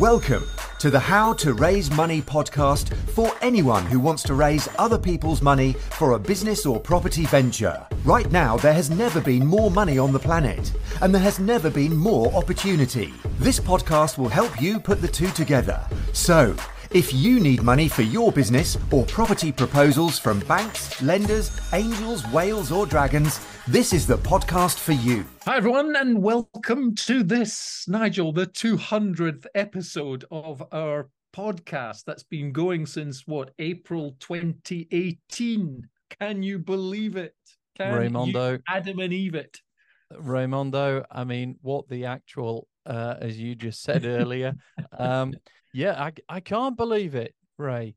Welcome to the How to Raise Money podcast for anyone who wants to raise other people's money for a business or property venture. Right now, there has never been more money on the planet, and there has never been more opportunity. This podcast will help you put the two together. So, if you need money for your business or property proposals from banks, lenders, angels, whales, or dragons, this is the podcast for you. Hi, everyone, and welcome to this, Nigel, the 200th episode of our podcast that's been going since what, April 2018? Can you believe it? Can Raimondo. you Adam and Eve it? Raimondo, I mean, what the actual, uh, as you just said earlier, um, yeah, I, I can't believe it, Ray.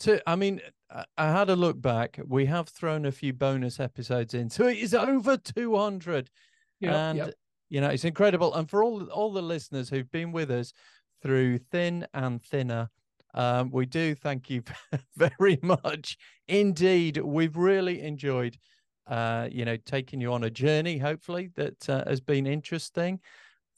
To, I mean, I, I had a look back. We have thrown a few bonus episodes in, so it is over 200. Yep, and, yep. you know, it's incredible. And for all, all the listeners who've been with us through thin and thinner, um, we do thank you very much indeed. We've really enjoyed, uh, you know, taking you on a journey. Hopefully, that uh, has been interesting,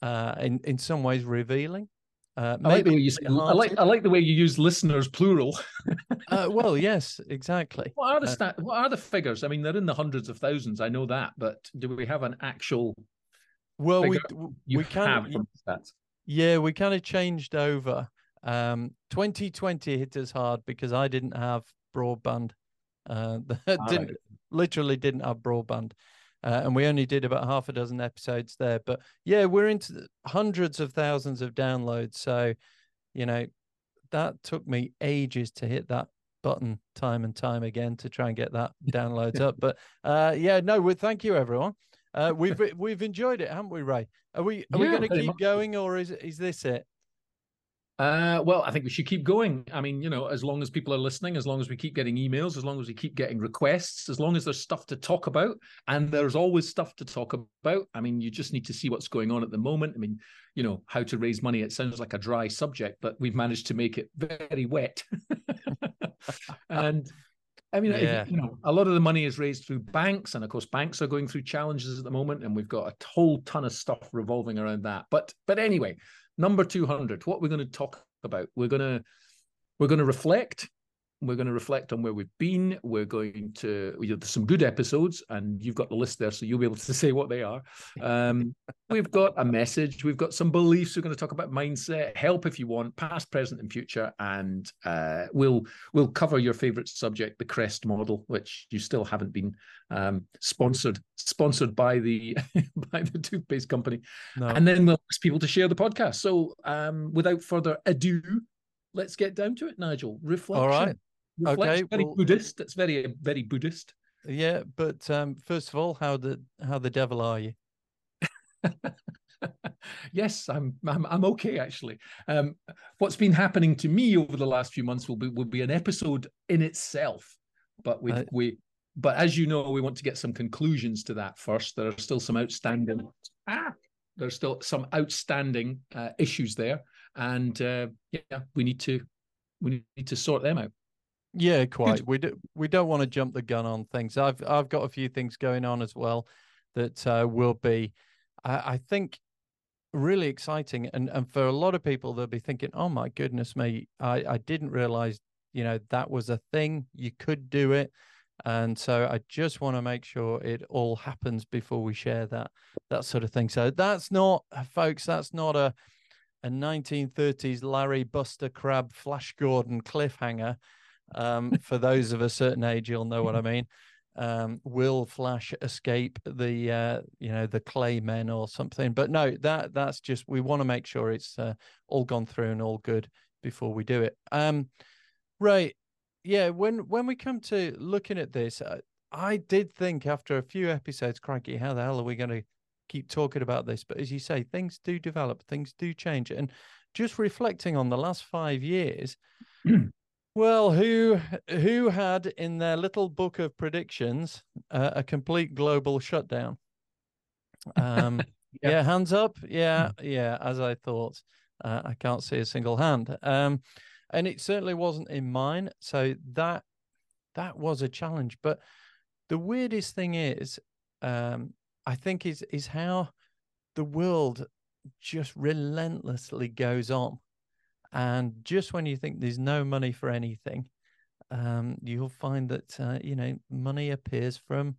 uh, in in some ways revealing. Uh, I like, the way you, I like I like the way you use listeners plural. uh, well, yes, exactly. What are the Uh, stat, What are the figures? I mean, they're in the hundreds of thousands. I know that, but do we have an actual? Well, we we have kind stats. yeah, we kind of changed over. Um, 2020 hit us hard because I didn't have broadband. Uh, Ah, didn't literally didn't have broadband. Uh, and we only did about half a dozen episodes there. But yeah, we're into hundreds of thousands of downloads. So, you know, that took me ages to hit that button time and time again to try and get that downloads up. But uh, yeah, no, we thank you everyone. Uh, we've we've enjoyed it, haven't we, Ray? Are we are we going to keep much going, or is is this it? Uh, well, I think we should keep going. I mean, you know, as long as people are listening, as long as we keep getting emails, as long as we keep getting requests, as long as there's stuff to talk about, and there's always stuff to talk about. I mean, you just need to see what's going on at the moment. I mean, you know, how to raise money. It sounds like a dry subject, but we've managed to make it very wet. and I mean, if- you know, a lot of the money is raised through banks, and of course, banks are going through challenges at the moment, and we've got a whole ton of stuff revolving around that. But but anyway, number 200 what we're going to talk about we're going to we're going to reflect we're going to reflect on where we've been we're going to you know, there's some good episodes and you've got the list there so you'll be able to say what they are um, we've got a message we've got some beliefs we're going to talk about mindset help if you want past present and future and uh, we'll we'll cover your favorite subject the crest model which you still haven't been um, sponsored sponsored by the by the toothpaste company No. and then we'll ask people to share the podcast. So, um, without further ado, let's get down to it, Nigel. Reflection. right. Okay, Very well- Buddhist. That's very, very Buddhist. yeah, but um, first of all, how the how the devil are you? yes, I'm, I'm, I'm okay actually. Um, what's been happening to me over the last few months will be will be an episode in itself, but we Uh, we. But as you know, we want to get some conclusions to that first. There are still some outstanding. Ah, there's still some outstanding uh, issues there, and uh, yeah, we need to we need to sort them out. Yeah, quite. We do, we don't want to jump the gun on things. I've I've got a few things going on as well that uh, will be, I, I think, really exciting. And and for a lot of people, they'll be thinking, "Oh my goodness me, I I didn't realize, you know, that was a thing. You could do it." And so I just want to make sure it all happens before we share that that sort of thing. So that's not, folks. That's not a a 1930s Larry Buster Crabbe Flash Gordon cliffhanger. Um, for those of a certain age, you'll know what I mean. Um, will Flash escape the uh, you know the clay men or something? But no, that that's just we want to make sure it's uh, all gone through and all good before we do it. Um, right, yeah. When when we come to looking at this, uh, I did think after a few episodes, crikey, how the hell are we going to keep talking about this? But as you say, things do develop, things do change, and just reflecting on the last five years. Well, who who had in their little book of predictions uh, a complete global shutdown? Um, Yeah. yeah. hands up. Yeah, yeah. As I thought, uh, I can't see a single hand. Um, and it certainly wasn't in mine. So that that was a challenge. But the weirdest thing is, um, I think is is how the world just relentlessly goes on. And just when you think there's no money for anything, um, you'll find that, uh, you know, money appears from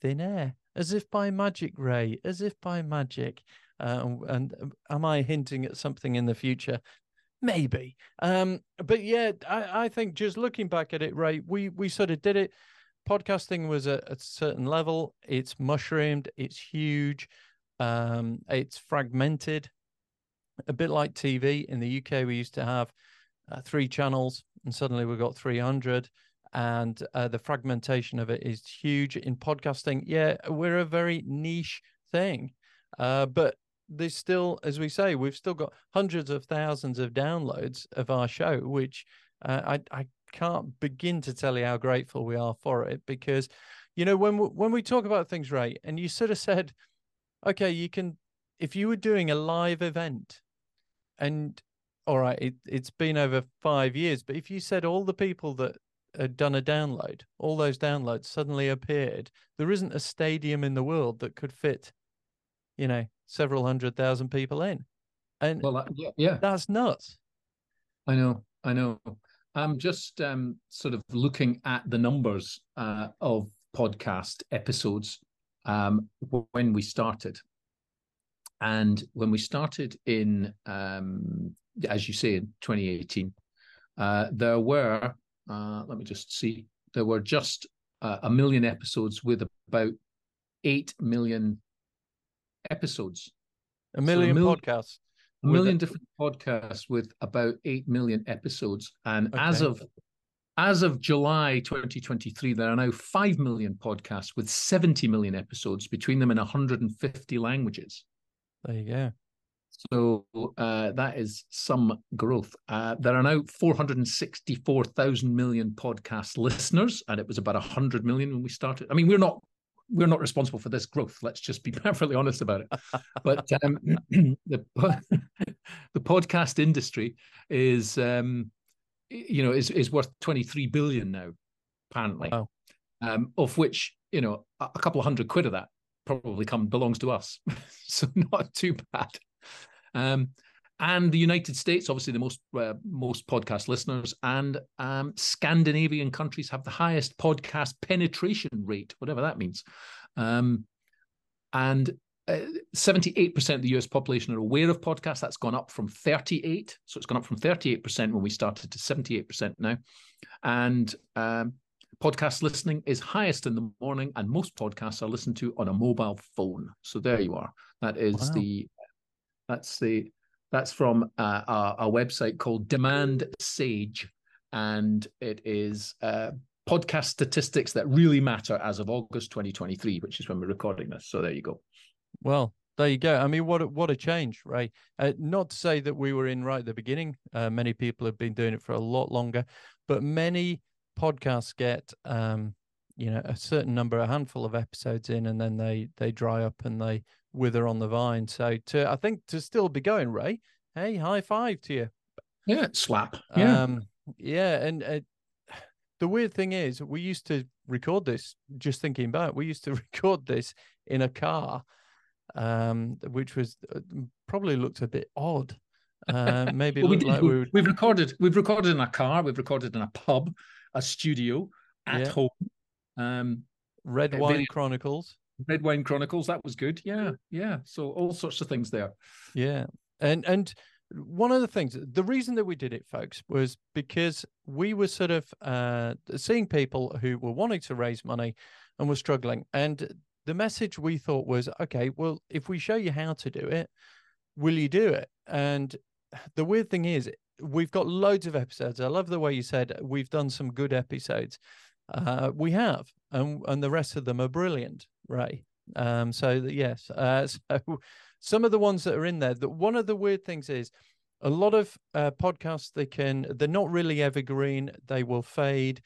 thin air, as if by magic, Ray, as if by magic. Uh, and um, am I hinting at something in the future? Maybe. Um, but yeah, I, I think just looking back at it, Ray, we, we sort of did it. Podcasting was at a certain level. It's mushroomed. It's huge. Um, it's fragmented, a bit like TV. In the UK, we used to have uh, three channels, and suddenly we've got 300. And uh, the fragmentation of it is huge. In podcasting, yeah, we're a very niche thing. Uh, but there's still, as we say, we've still got hundreds of thousands of downloads of our show, which uh, I, I can't begin to tell you how grateful we are for it because, you know, when we, when we talk about things, right, and you sort of said, okay, you can, if you were doing a live event and all right, it, it's been over five years, but if you said all the people that had done a download, all those downloads suddenly appeared, there isn't a stadium in the world that could fit, you know, several hundred thousand people in. And well, yeah, yeah, that's nuts. I know, I know. I'm just um, sort of looking at the numbers uh, of podcast episodes um, when we started. And when we started in, um, as you say, in 2018, uh, there were, uh, let me just see, there were just uh, a million episodes with about 8 million episodes. A million, so a million podcasts. A million different podcasts with about 8 million episodes. And okay. as of as of July 2023, there are now 5 million podcasts with 70 million episodes between them in 150 languages. There you go. So uh, that is some growth. Uh, there are now 464,000 million podcast listeners, and it was about 100 million when we started. I mean, we're not we're not responsible for this growth. Let's just be perfectly honest about it. But um, the the podcast industry is um, you know is is worth 23 billion now, apparently, wow. um, of which you know a couple of hundred quid of that probably come belongs to us, so not too bad. Um, and the United States, obviously the most uh, most podcast listeners, and um, Scandinavian countries have the highest podcast penetration rate, whatever that means. Um, and uh, 78% of the US population are aware of podcasts. That's gone up from 38. So it's gone up from 38% when we started to 78% now. And um, podcast listening is highest in the morning, and most podcasts are listened to on a mobile phone. So there you are. That is wow. the that's the that's from uh, our, our, website called Demand Sage, and it is uh, podcast statistics that really matter as of August 2023, which is when we're recording this. So there you go. Well, there you go. I mean, what a, what a change, right? Uh, not to say that we were in right at the beginning. Uh, many people have been doing it for a lot longer, but many podcasts get, um, you know, a certain number, a handful of episodes in, and then they they dry up and they wither on the vine. So to I think to still be going, Ray. Hey, high five to you. Yeah, slap. Yeah, um, yeah, and uh, the weird thing is, we used to record this. Just thinking back, we used to record this in a car um, which was uh, probably looked a bit odd. Uh, maybe well, we like we recorded. We've recorded in a car. We've recorded in a pub, a studio, at yeah. home. Um, Red Wine video... Chronicles. Red Wine Chronicles. That was good. Yeah, yeah. So all sorts of things there. Yeah, and and one of the things, the reason that we did it, folks, was because we were sort of uh, seeing people who were wanting to raise money and were struggling, and the message we thought was okay well if we show you how to do it will you do it and the weird thing is we've got loads of episodes. I love the way you said we've done some good episodes. Uh, we have and and the rest of them are brilliant right um so yes uh, so some of the ones that are in there that one of the weird things is a lot of uh, podcasts they can they're not really evergreen they will fade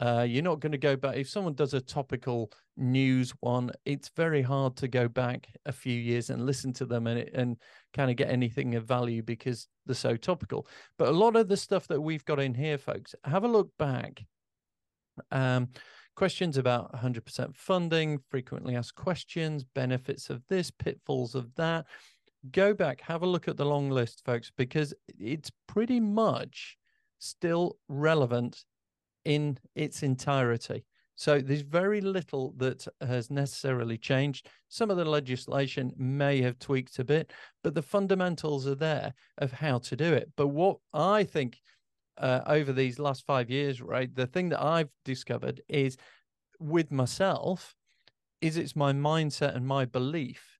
uh, you're not going to go back. If someone does a topical news one, it's very hard to go back a few years and listen to them and and kind of get anything of value because they're so topical. But a lot of the stuff that we've got in here, folks, have a look back. Um, questions about 100% funding, frequently asked questions, benefits of this, pitfalls of that. go back, have a look at the long list, folks, because it's pretty much still relevant in its entirety. So there's very little that has necessarily changed. Some of the legislation may have tweaked a bit, but the fundamentals are there of how to do it. But what I think uh, over these last five years, right, the thing that I've discovered is with myself, is it's my mindset and my belief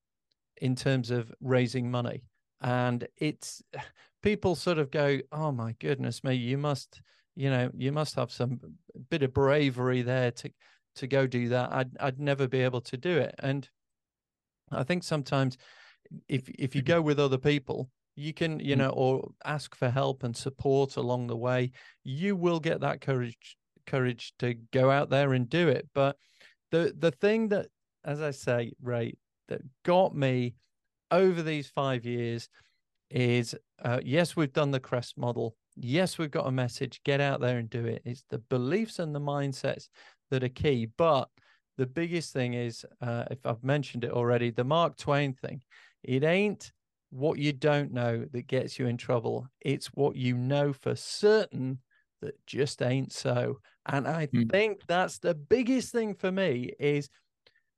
in terms of raising money. And it's people sort of go, oh my goodness me, you must you know you must have some bit of bravery there to to go do that i'd i'd never be able to do it and i think sometimes if if you mm-hmm. go with other people you can you mm-hmm. know or ask for help and support along the way you will get that courage courage to go out there and do it but the the thing that as i say ray that got me over these 5 years is uh, yes we've done the crest model yes, we've got a message, get out there and do it. It's the beliefs and the mindsets that are key. But the biggest thing is, uh, if I've mentioned it already, the Mark Twain thing. It ain't what you don't know that gets you in trouble. It's what you know for certain that just ain't so. And I mm. think that's the biggest thing for me is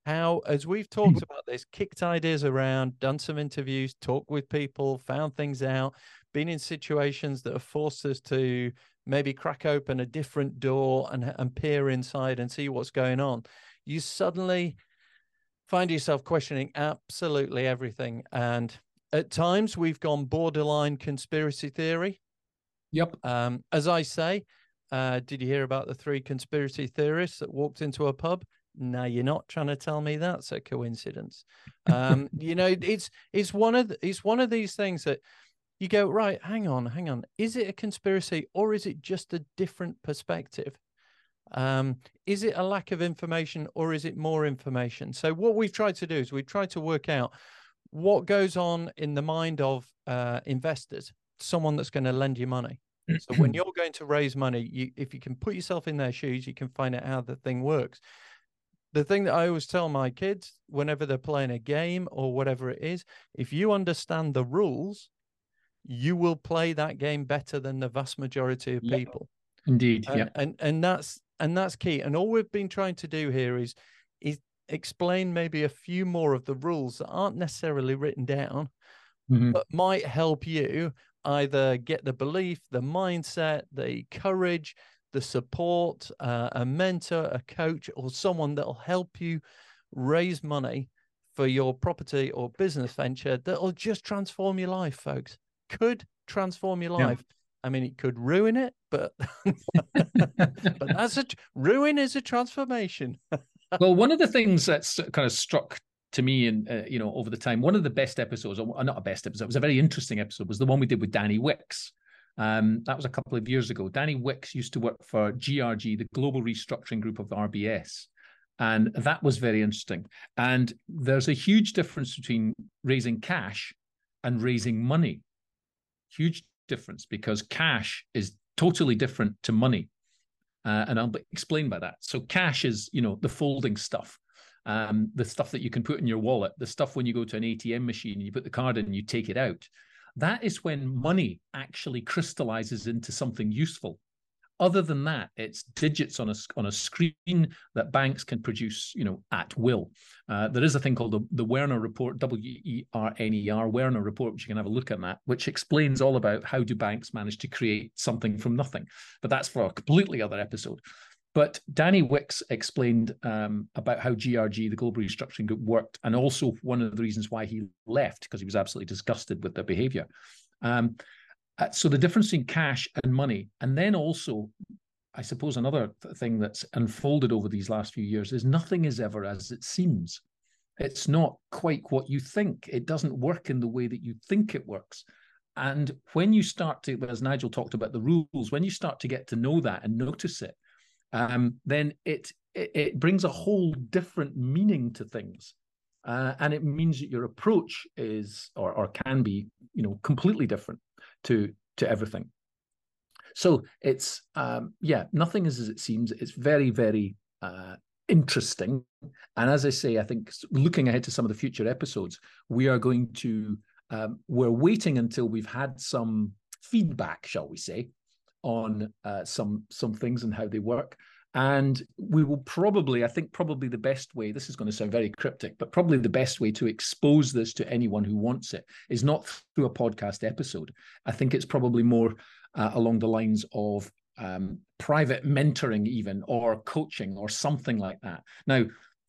how, as we've talked mm. about this, kicked ideas around, done some interviews, talked with people, found things out, been in situations that have forced us to maybe crack open a different door and, and peer inside and see what's going on, you suddenly find yourself questioning absolutely everything. And at times we've gone borderline conspiracy theory. Yep. Um, as I say, uh, did you hear about the three conspiracy theorists that walked into a pub? No, you're not trying to tell me that's a coincidence. Um, you know, it's it's one of the, it's one of these things that you go, right, hang on, hang on. Is it a conspiracy or is it just a different perspective? Um, is it a lack of information or is it more information? So, what we've tried to do is we've tried to work out what goes on in the mind of uh, investors, someone that's going to lend you money. so, when you're going to raise money, you, if you can put yourself in their shoes, you can find out how the thing works. The thing that I always tell my kids whenever they're playing a game or whatever it is, if you understand the rules, you will play that game better than the vast majority of people. Indeed. And, yeah. And and that's and that's key. And all we've been trying to do here is is explain maybe a few more of the rules that aren't necessarily written down, mm-hmm. but might help you either get the belief, the mindset, the courage, the support, uh, a mentor, a coach, or someone that'll help you raise money for your property or business venture that'll just transform your life, folks could transform your life. Yeah. I mean, it could ruin it, but but that's a ruin is a transformation. well, one of the things that's kind of struck to me and uh, you know over the time, one of the best episodes, or not a best episode, it was a very interesting episode, was the one we did with Danny Wicks. Um, that was a couple of years ago. Danny Wicks used to work for GRG, the Global Restructuring Group of RBS. And that was very interesting. And there's a huge difference between raising cash and raising money huge difference because cash is totally different to money. Uh, and I'll explain by that. So cash is, you know, the folding stuff, um, the stuff that you can put in your wallet, the stuff when you go to an ATM machine and you put the card in and you take it out. That is when money actually crystallizes into something useful. Other than that, it's digits on a on a screen that banks can produce, you know, at will. Uh, there is a thing called the, the Werner Report, W E R N E R, Werner Report, which you can have a look at that, which explains all about how do banks manage to create something from nothing. But that's for a completely other episode. But Danny Wicks explained um, about how GRG, the Global Restructuring Group, worked, and also one of the reasons why he left because he was absolutely disgusted with their behavior. Um, uh, so the difference in cash and money, and then also, I suppose another thing that's unfolded over these last few years is nothing is ever as it seems. It's not quite what you think. It doesn't work in the way that you think it works. And when you start to, as Nigel talked about the rules, when you start to get to know that and notice it, um, then it, it, it brings a whole different meaning to things. Uh, and it means that your approach is or, or can be you know completely different to to everything. So it's um, yeah, nothing is as it seems. It's very very uh, interesting, and as I say, I think looking ahead to some of the future episodes, we are going to um, we're waiting until we've had some feedback, shall we say, on uh, some some things and how they work. And we will probably, I think, probably the best way, this is going to sound very cryptic, but probably the best way to expose this to anyone who wants it is not through a podcast episode. I think it's probably more uh, along the lines of um, private mentoring, even, or coaching, or something like that. Now,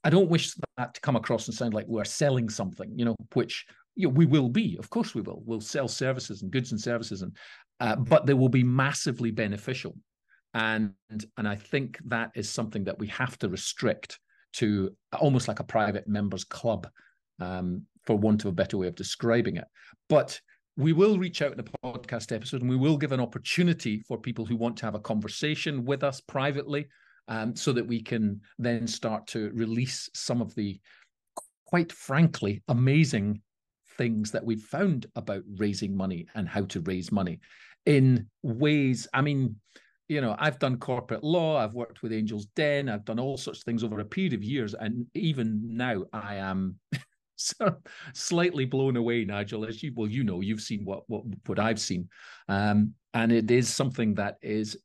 I don't wish that to come across and sound like we're selling something, you know, which you know, we will be. Of course, we will. We'll sell services and goods and services, and uh, but they will be massively beneficial and and i think that is something that we have to restrict to almost like a private members club um, for want of a better way of describing it. But we will reach out in a podcast episode and we will give an opportunity for people who want to have a conversation with us privately um, so that we can then start to release some of the quite frankly amazing things that we've found about raising money and how to raise money in ways i mean you know, I've done corporate law, I've worked with Angels Den, I've done all sorts of things over a period of years, and even now I am slightly blown away, Nigel. As you well, you know, you've seen what what what I've seen, um, and it is something that is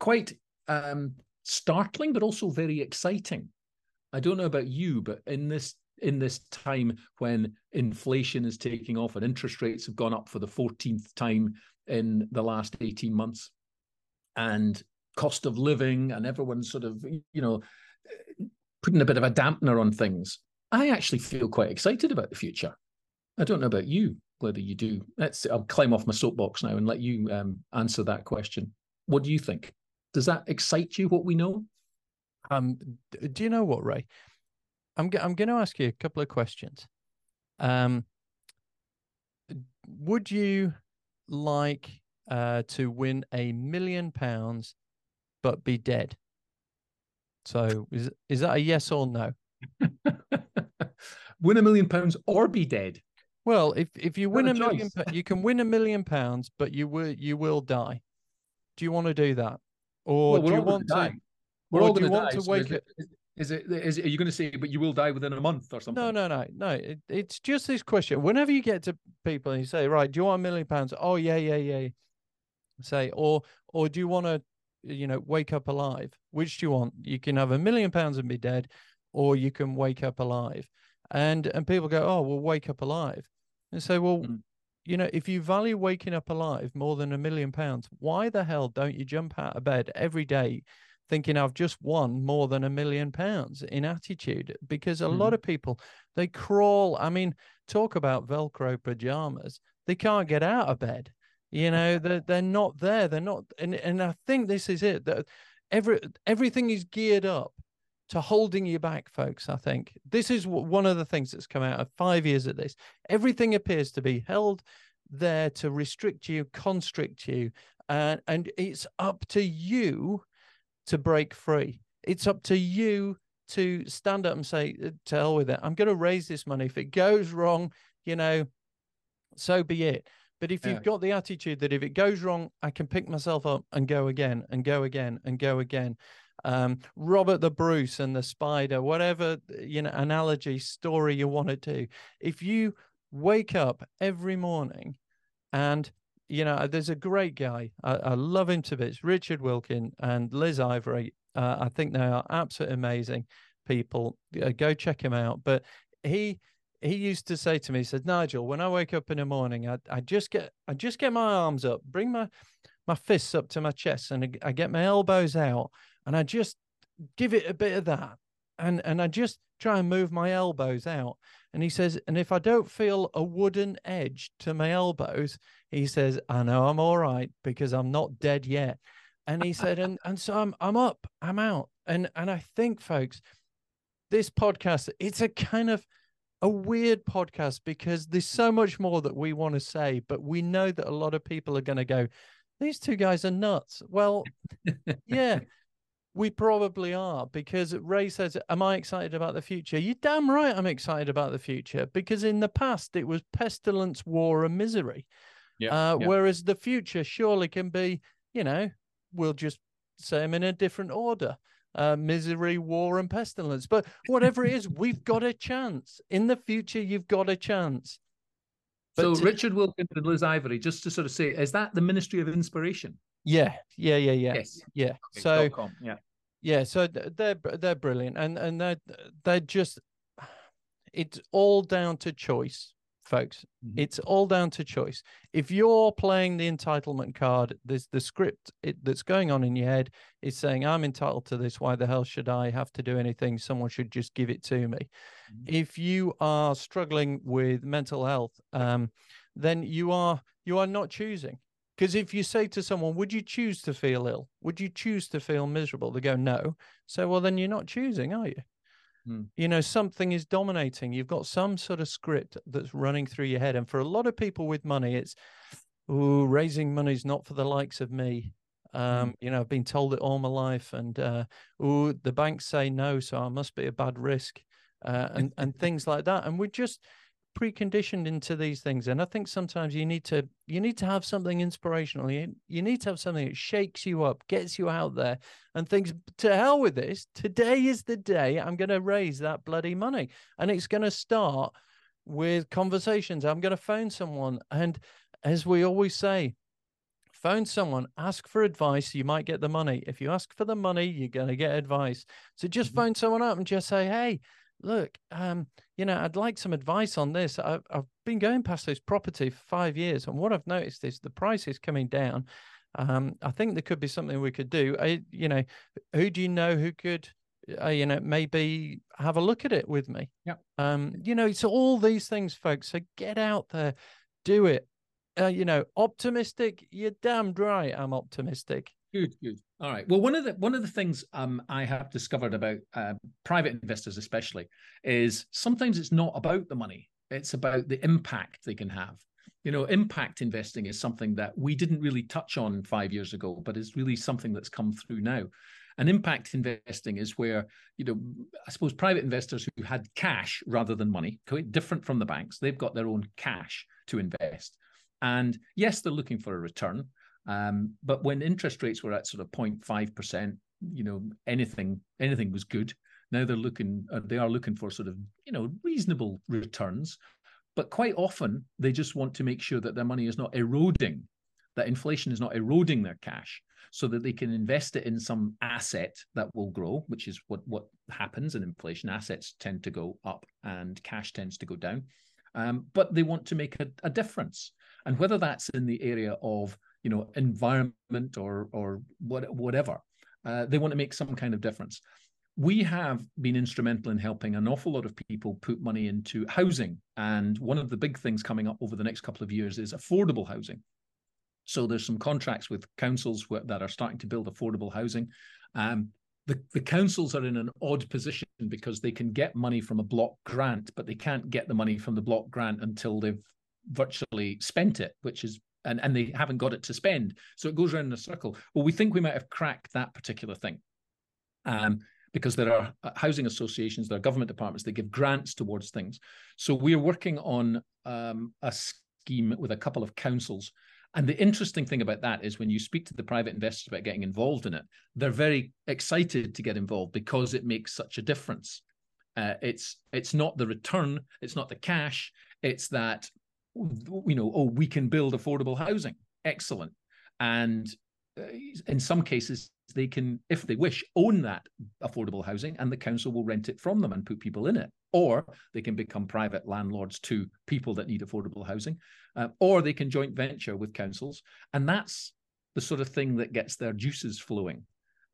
quite um, startling, but also very exciting. I don't know about you, but in this in this time when inflation is taking off and interest rates have gone up for the 14th time in the last 18 months and cost of living and everyone's sort of you know putting a bit of a dampener on things i actually feel quite excited about the future. I don't know about you whether you do. Let's i'll climb off my soapbox now and let you um, answer that question. What do you think? Does that excite you what we know? Um do you know what ray? I'm, I'm going to ask you a couple of questions. Um would you like uh, to win a million pounds but be dead. So is is that a yes or no? win a million pounds or be dead. Well, if if you win a, a million, you can win a million pounds, but you will you will die. Do you want to do that, or well, do you want to? Die. We're all going to die. To wake so is it, is it, are you going to say, but you will die within a month or something? No, no, no, no. It, it's just this question. Whenever you get to people and you say, right, do you want a million pounds? Oh, yeah, yeah, yeah say or or do you want to you know wake up alive? Which do you want? You can have a million pounds and be dead or you can wake up alive. And and people go oh well wake up alive. And say well mm. you know if you value waking up alive more than a million pounds why the hell don't you jump out of bed every day thinking I've just won more than a million pounds in attitude? Because a mm. lot of people they crawl I mean talk about velcro pajamas. They can't get out of bed you know, they're they're not there. They're not, and and I think this is it. That every everything is geared up to holding you back, folks. I think this is one of the things that's come out of five years of this. Everything appears to be held there to restrict you, constrict you, and and it's up to you to break free. It's up to you to stand up and say, uh, "To hell with it! I'm going to raise this money. If it goes wrong, you know, so be it." But if you've got the attitude that if it goes wrong, I can pick myself up and go again and go again and go again. Um, Robert the Bruce and the spider, whatever you know analogy story you want to do. If you wake up every morning and you know, there's a great guy. I, I love him to bits. Richard Wilkins and Liz Ivory. Uh, I think they are absolutely amazing people. Uh, go check him out. But he he used to say to me, he said, Nigel, when I wake up in the morning, I, I just get I just get my arms up, bring my my fists up to my chest, and I, I get my elbows out, and I just give it a bit of that. And and I just try and move my elbows out. And he says, and if I don't feel a wooden edge to my elbows, he says, I know I'm all right because I'm not dead yet. And he said, and and so I'm I'm up, I'm out. And and I think, folks, this podcast, it's a kind of a weird podcast because there's so much more that we want to say, but we know that a lot of people are going to go, these two guys are nuts. Well, yeah, we probably are because Ray says, Am I excited about the future? You're damn right I'm excited about the future because in the past it was pestilence, war, and misery. Yeah, uh, yeah. Whereas the future surely can be, you know, we'll just say them in a different order uh, misery, war, and pestilence. But whatever it is, we've got a chance. In the future, you've got a chance. so to, Richard Wilkins and Liz Ivory, just to sort of say, is that the Ministry of Inspiration? Yeah, yeah, yeah, yeah. Yes. Yeah. Okay. So yeah. Yeah, so they're they're brilliant, and and they're they're just it's all down to choice folks. Mm-hmm. It's all down to choice. If you're playing the entitlement card, there's the script it, that's going on in your head is saying, I'm entitled to this. Why the hell should I have to do anything? Someone should just give it to me. Mm-hmm. If you are struggling with mental health, um, then you are you are not choosing. Because if you say to someone, Would you choose to feel ill? Would you choose to feel miserable? They go, No. So, well, then you're not choosing, are you? Mm. You know, something is dominating. You've got some sort of script that's running through your head. And for a lot of people with money, it's, oh, raising money is not for the likes of me. Um, mm. You know, I've been told it all my life. And, uh, oh, the banks say no, so I must be a bad risk. Uh, and, and things like that. And we're just, preconditioned into these things and i think sometimes you need to you need to have something inspirational. You, you need to have something that shakes you up gets you out there and thinks to hell with this. Today is the day i'm going to raise that bloody money. And it's going to start with conversations. I'm going to phone someone and as we always say phone someone ask for advice. You might get the money. If you ask for the money you're going to get advice. So just mm-hmm. phone someone up and just say hey look, um, you know, I'd like some advice on this. I've, I've been going past this property for five years, and what I've noticed is the price is coming down. Um, I think there could be something we could do. I, you know, who do you know who could, uh, you know, maybe have a look at it with me? Yeah. Um, you know, it's all these things, folks. So get out there, do it. Uh, you know, optimistic. You're damned right. I'm optimistic. Good, good. All right. Well, one of the one of the things um, I have discovered about uh, private investors, especially, is sometimes it's not about the money; it's about the impact they can have. You know, impact investing is something that we didn't really touch on five years ago, but is really something that's come through now. And impact investing is where, you know, I suppose private investors who had cash rather than money, quite different from the banks, they've got their own cash to invest. And yes, they're looking for a return, um, but when interest rates were at sort of 0.5%, you know, anything anything was good. Now they're looking, uh, they are looking for sort of, you know, reasonable returns. But quite often they just want to make sure that their money is not eroding, that inflation is not eroding their cash, so that they can invest it in some asset that will grow, which is what what happens in inflation. Assets tend to go up and cash tends to go down. Um, but they want to make a, a difference, and whether that's in the area of you know environment or or what, whatever uh, they want to make some kind of difference. We have been instrumental in helping an awful lot of people put money into housing and one of the big things coming up over the next couple of years is affordable housing. So there's some contracts with councils that are starting to build affordable housing. Um, the, the councils are in an odd position because they can get money from a block grant, but they can't get the money from the block grant until they've virtually spent it, which is and, and they haven't got it to spend. So it goes around in a circle. Well, we think we might have cracked that particular thing. Um, because there are uh, housing associations, there are government departments that give grants towards things. So we're working on um, a scheme with a couple of councils. And the interesting thing about that is when you speak to the private investors about getting involved in it, they're very excited to get involved because it makes such a difference. Uh, it's it's not the return, it's not the cash, it's that you know, oh, we can build affordable housing. Excellent. And uh, in some cases, they can, if they wish, own that affordable housing and the council will rent it from them and put people in it. Or they can become private landlords to people that need affordable housing. Uh, or they can joint venture with councils. And that's the sort of thing that gets their juices flowing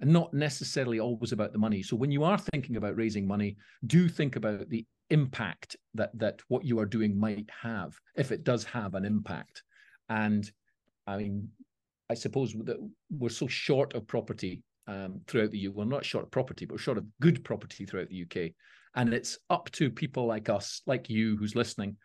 and not necessarily always about the money. So when you are thinking about raising money, do think about the impact that that what you are doing might have if it does have an impact and i mean i suppose that we're so short of property um, throughout the UK. Well, not short of property, but short of good property throughout the UK. And it's up to people like us, like you, who's listening,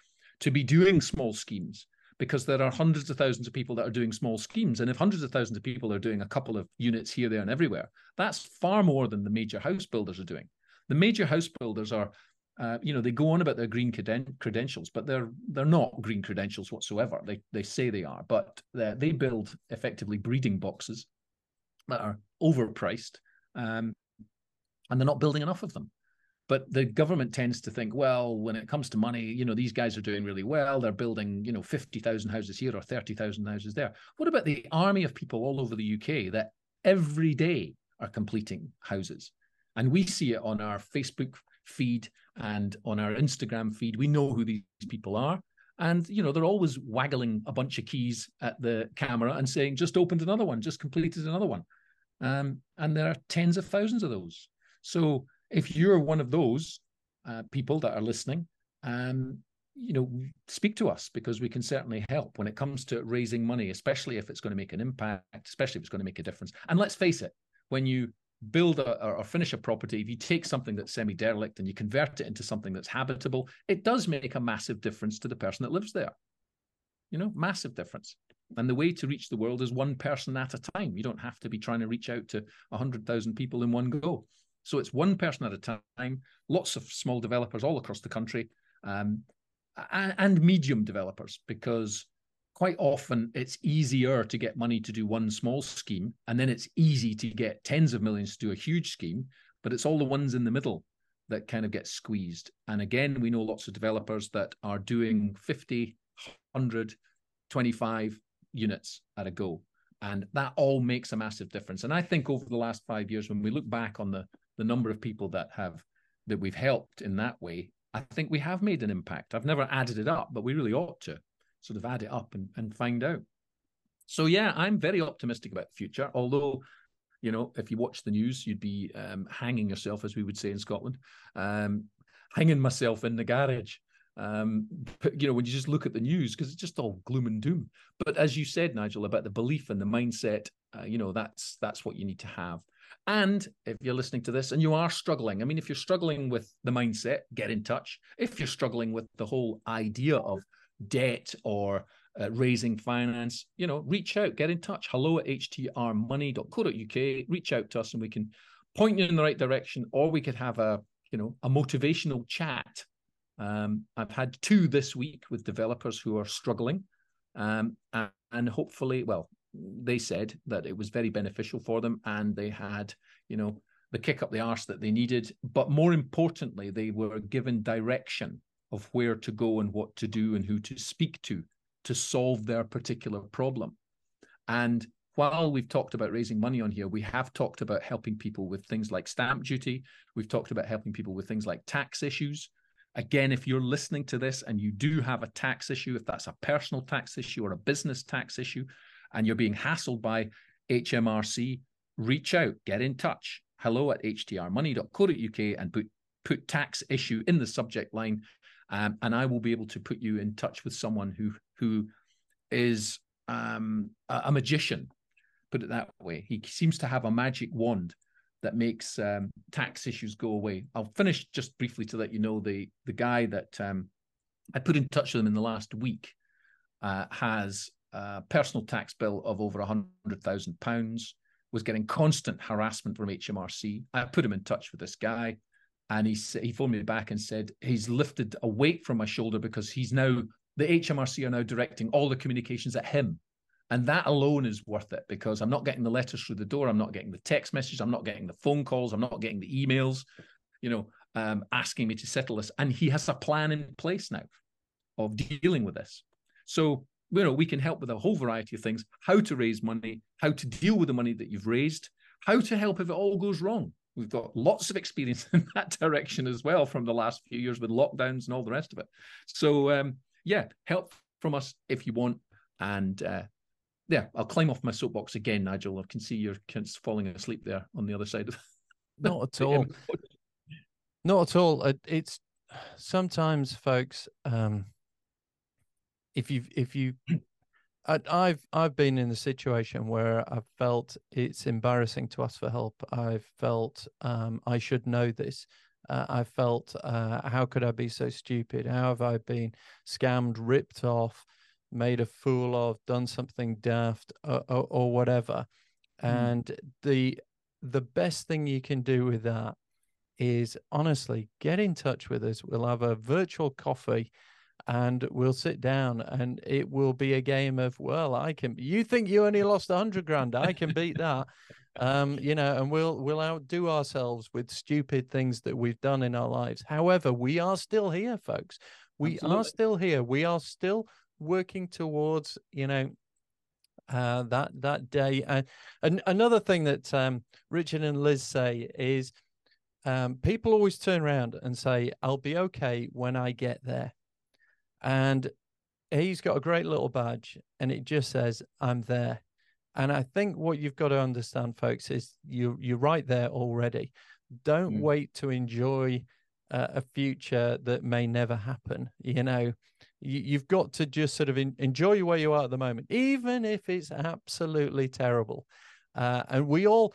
to be doing small schemes because there are hundreds of thousands of people that are doing small schemes. And if hundreds of thousands of people are doing a couple of units here, there, and everywhere, that's far more than the major house builders are doing. The major house builders are uh, you know, they go on about their green creden- credentials, but they're they're not green credentials whatsoever. They they say they are, but they build effectively breeding boxes that are overpriced, um, and they're not building enough of them. but the government tends to think, well, when it comes to money, you know, these guys are doing really well. They're building, you know, 50,000 houses here or 30,000 houses there. What about the army of people all over the UK that every day are completing houses? And we see it on our Facebook feed and on our Instagram feed. We know who these people are. And, you know, they're always waggling a bunch of keys at the camera and saying, just opened another one, just completed another one. Um, and there are tens of thousands of those. So if you're one of those uh, people that are listening, um, you know, speak to us because we can certainly help when it comes to raising money, especially if it's going to make an impact, especially if it's going to make a difference. And let's face it, when you build a, or finish a property, if you take something that's semi derelict and you convert it into something that's habitable, it does make a massive difference to the person that lives there. You know, massive difference. And the way to reach the world is one person at a time. You don't have to be trying to reach out to 100,000 people in one go. So it's one person at a time, lots of small developers all across the country, um, and, and medium developers, because quite often it's easier to get money to do one small scheme, and then it's easy to get tens of millions to do a huge scheme, but it's all the ones in the middle that kind of get squeezed. And again, we know lots of developers that are doing 50, 100, 25 units at a go. And that all makes a massive difference. And I think over the last five years, when we look back on the the number of people that have that we've helped in that way, I think we have made an impact. I've never added it up, but we really ought to sort of add it up and, and find out. So yeah, I'm very optimistic about the future. Although, you know, if you watch the news, you'd be um, hanging yourself, as we would say in Scotland, um, hanging myself in the garage. Um, but, you know, when you just look at the news, because it's just all gloom and doom. But as you said, Nigel, about the belief and the mindset, uh, you know, that's that's what you need to have. And if you're listening to this and you are struggling, I mean, if you're struggling with the mindset, get in touch. If you're struggling with the whole idea of debt or uh, raising finance, you know, reach out, get in touch. Hello at htrmoney.co.uk. Reach out to us and we can point you in the right direction, or we could have a, you know, a motivational chat. Um, I've had two this week with developers who are struggling. Um, and, and hopefully, well, they said that it was very beneficial for them and they had, you know, the kick up the arse that they needed. But more importantly, they were given direction of where to go and what to do and who to speak to to solve their particular problem. And while we've talked about raising money on here, we have talked about helping people with things like stamp duty. We've talked about helping people with things like tax issues. Again, if you're listening to this and you do have a tax issue, if that's a personal tax issue or a business tax issue, and you're being hassled by HMRC, reach out, get in touch. Hello at htrmoney.co.uk and put put tax issue in the subject line, um, and I will be able to put you in touch with someone who who is um, a, a, magician. Put it that way. He seems to have a magic wand that makes um, tax issues go away. I'll finish just briefly to let you know the the guy that um, I put in touch with him in the last week uh, has a personal tax bill of over a hundred thousand pounds, was getting constant harassment from HMRC. I put him in touch with this guy, and he he phoned me back and said he's lifted a weight from my shoulder because he's now the HMRC are now directing all the communications at him. And that alone is worth it because I'm not getting the letters through the door. I'm not getting the text messages. I'm not getting the phone calls. I'm not getting the emails, you know, um, asking me to settle this. And he has a plan in place now of dealing with this. So you know, we can help with a whole variety of things how to raise money, how to deal with the money that you've raised, how to help if it all goes wrong. We've got lots of experience in that direction as well from the last few years with lockdowns and all the rest of it. So, um, yeah, help from us if you want. And uh, yeah, I'll climb off my soapbox again, Nigel. I can see you're falling asleep there on the other side of Not at all. Not at all. It's sometimes, folks, um, if you if you I, I've I've been in a situation where I've felt it's embarrassing to ask for help. I've felt um, I should know this. Uh, I felt uh, how could I be so stupid? How have I been scammed, ripped off, made a fool of, done something daft, or, or, or whatever? Mm. And the the best thing you can do with that is honestly get in touch with us. We'll have a virtual coffee and we'll sit down and it will be a game of well i can you think you only lost a hundred grand i can beat that um, you know, and we'll we'll outdo ourselves with stupid things that we've done in our lives. However, we are still here, folks. We Absolutely. are still here. We are still working towards, you know, uh, that that day. And, and another thing that um, Richard and Liz say is, um, people always turn around and say, "I'll be okay when I get there," and he's got a great little badge, and it just says, "I'm there." And I think what you've got to understand, folks, is you you're right there already. Don't mm. wait to enjoy uh, a future that may never happen. You know, you, have got to just sort of in, enjoy where you are at the moment, even if it's absolutely terrible. Uh, and we all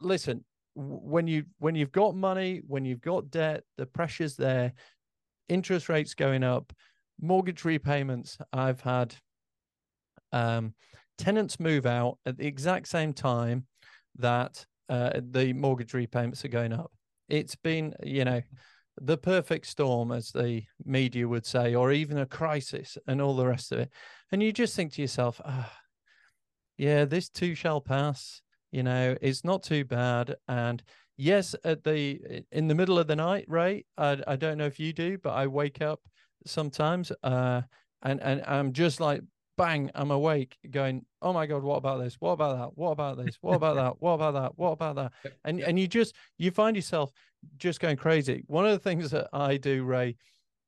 listen when you when you've got money, when you've got debt, the pressure's there. Interest rates going up, mortgage repayments. I've had um, tenants move out at the exact same time that uh, the mortgage repayments are going up. It's been, you know, the perfect storm, as the media would say, or even a crisis and all the rest of it. And you just think to yourself, oh, yeah, this too shall pass. You know, it's not too bad. And yes, at the in the middle of the night, Ray, I, I don't know if you do, but I wake up sometimes uh, and and I'm just like bang, I'm awake going, oh my God, what about this? What about that? What about this? What about that? What about that? What about that? And and you just you find yourself just going crazy. One of the things that I do, Ray,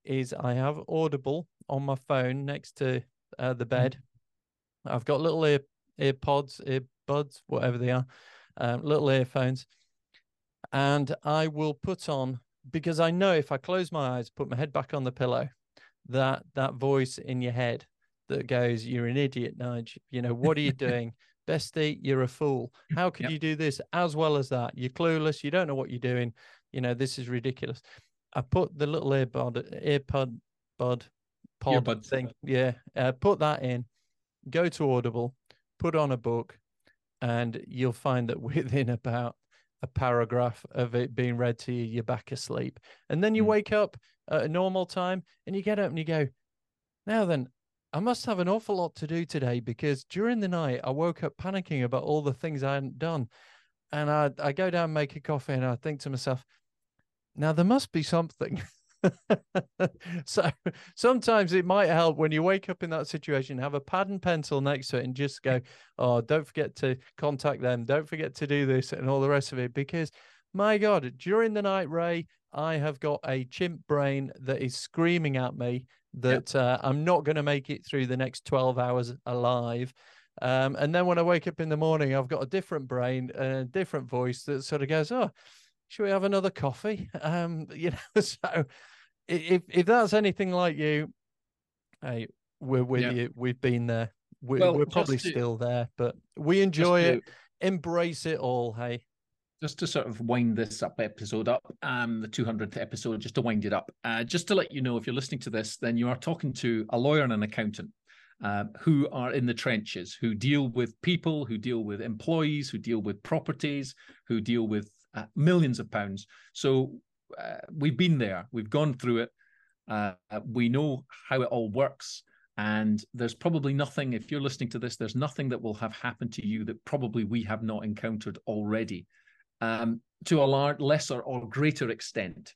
is I have Audible on my phone next to uh, the bed. Mm-hmm. I've got little ear earpods, earbuds, whatever they are, um, little earphones, and I will put on because I know if I close my eyes, put my head back on the pillow, that that voice in your head that goes, You're an idiot, Nige. You know, what are you doing? Bestie, you're a fool. How could yep. you do this as well as that? You're clueless. You don't know what you're doing. You know, this is ridiculous. I put the little earbud, earpod, bud, pod Earbuds. thing. Yeah. Uh, put that in, go to Audible, put on a book, and you'll find that within about a paragraph of it being read to you, you're back asleep. And then you mm. wake up at a normal time and you get up and you go, now then, I must have an awful lot to do today because during the night I woke up panicking about all the things I hadn't done. And I, I go down, make a coffee, and I think to myself, now there must be something. so sometimes it might help when you wake up in that situation, have a pad and pencil next to it and just go, oh, don't forget to contact them. Don't forget to do this and all the rest of it. Because my God, during the night, Ray, I have got a chimp brain that is screaming at me that yep. uh, I'm not going to make it through the next 12 hours alive. Um, and then when I wake up in the morning, I've got a different brain and a different voice that sort of goes, "Oh, should we have another coffee?" Um, you know, so if if that's anything like you, hey, we're with yep. you. We've been there. We're, well, we're probably to, still there, but we enjoy it. Embrace it all. Hey just to sort of wind this up episode up, um, the 200th episode, just to wind it up, uh, just to let you know, if you're listening to this, then you are talking to a lawyer and an accountant uh, who are in the trenches, who deal with people, who deal with employees, who deal with properties, who deal with uh, millions of pounds. So uh, we've been there, we've gone through it, uh, we know how it all works. And there's probably nothing, if you're listening to this, there's nothing that will have happened to you that probably we have not encountered already um, to a large, lesser or greater extent.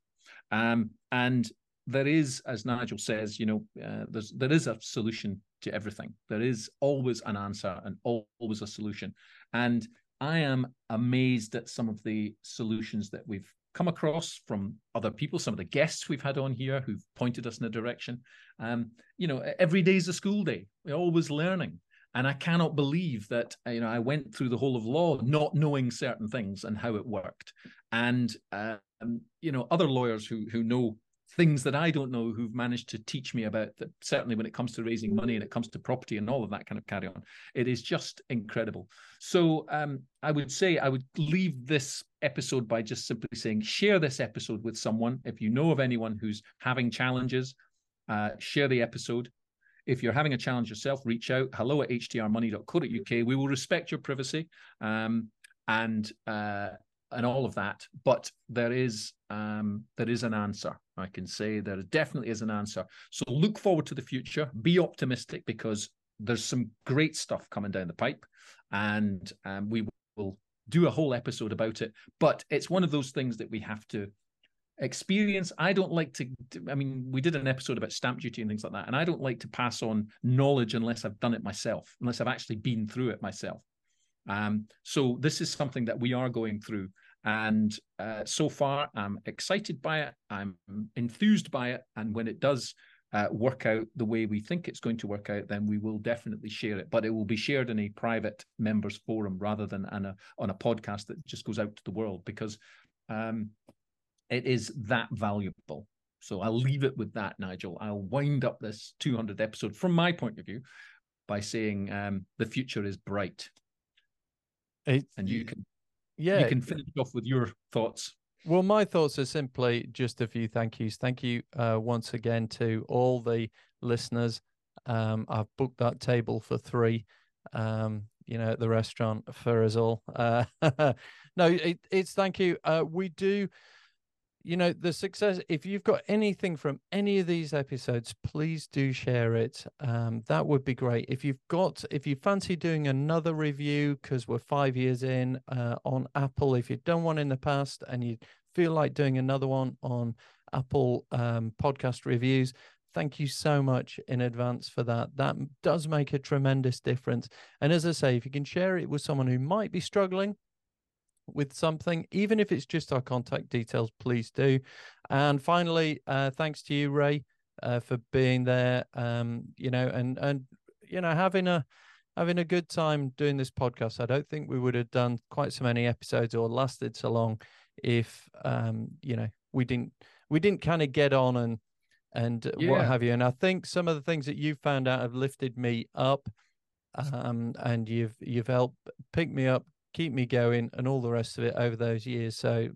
Um, and there is, as Nigel says, you know, uh, there's there is a solution to everything. There is always an answer and always a solution. And I am amazed at some of the solutions that we've come across from other people, some of the guests we've had on here who've pointed us in a direction. Um, you know, every day is a school day. We're always learning and I cannot believe that you know I went through the whole of law not knowing certain things and how it worked, and um, you know other lawyers who who know things that I don't know who've managed to teach me about that. Certainly, when it comes to raising money and it comes to property and all of that kind of carry on, it is just incredible. So um, I would say I would leave this episode by just simply saying share this episode with someone if you know of anyone who's having challenges. Uh, share the episode if you're having a challenge yourself, reach out hello at htrmoney.co.uk. We will respect your privacy um, and uh, and all of that. But there is um, there is an answer. I can say there definitely is an answer. So look forward to the future. Be optimistic because there's some great stuff coming down the pipe, and um, we will do a whole episode about it. But it's one of those things that we have to experience. I don't like to, I mean, we did an episode about stamp duty and things like that. And I don't like to pass on knowledge unless I've done it myself, unless I've actually been through it myself. Um, so this is something that we are going through. And uh, so far, I'm excited by it. I'm enthused by it. And when it does uh, work out the way we think it's going to work out, then we will definitely share it. But it will be shared in a private members forum rather than on a, on a podcast that just goes out to the world because um, it is that valuable. So I'll leave it with that, Nigel. I'll wind up this 200 episode from my point of view by saying um, the future is bright. And you can yeah. you can finish off with your thoughts. Well my thoughts are simply just a few thank yous. Thank you uh, once again to all the listeners. Um, i've booked that table for three um, you know at the restaurant for us all. Uh, no it, it's thank you. Uh, we do you know the success if you've got anything from any of these episodes please do share it. Um, that would be great. If you've got if you fancy doing another review because we're five years in uh, on apple if you've done one in the past and you feel like doing another one on apple um, podcast reviews thank you so much in advance for that. That does make a tremendous difference. And as i say if you can share it with someone who might be struggling with something, even if it's just our contact details, please do. And finally, uh, thanks to you, Ray, uh, for being there. Um, you know, and and you know, having a having a good time doing this podcast. I don't think we would have done quite so many episodes or lasted so long if um, you know we didn't we didn't kind of get on and and yeah. what have you. And I think some of the things that you found out have lifted me up. Um, and you've you've helped pick me up, keep me going and all the rest of it over those years. So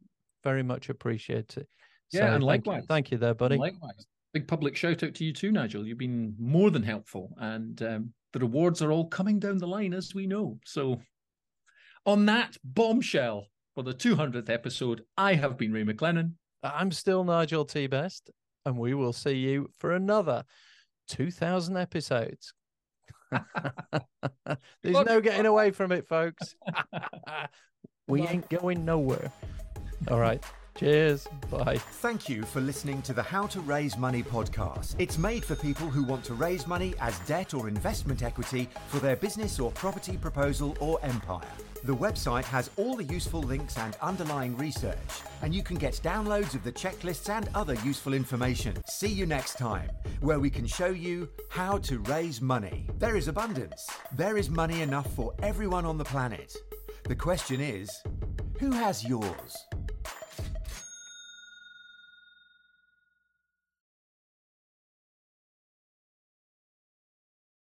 very much appreciate it. Yeah, so and thank likewise. You, thank you there, buddy. likewise. Big public shout out to you too, Nigel. You've been more than helpful, and um, the rewards are all coming down the line as we know. So, on that bombshell for the 200th episode, I have been Ray McLennan. I'm still Nigel T. Best, and we will see you for another 2,000 episodes. There's no getting away from it, folks. we ain't going nowhere. All right. Cheers. Bye. Thank you for listening to the How to Raise Money podcast. It's made for people who want to raise money as debt or investment equity for their business or property proposal or empire. The website has all the useful links and underlying research, and you can get downloads of the checklists and other useful information. See you next time, where we can show you how to raise money. There is abundance. There is money enough for everyone on the planet. The question is, who has yours?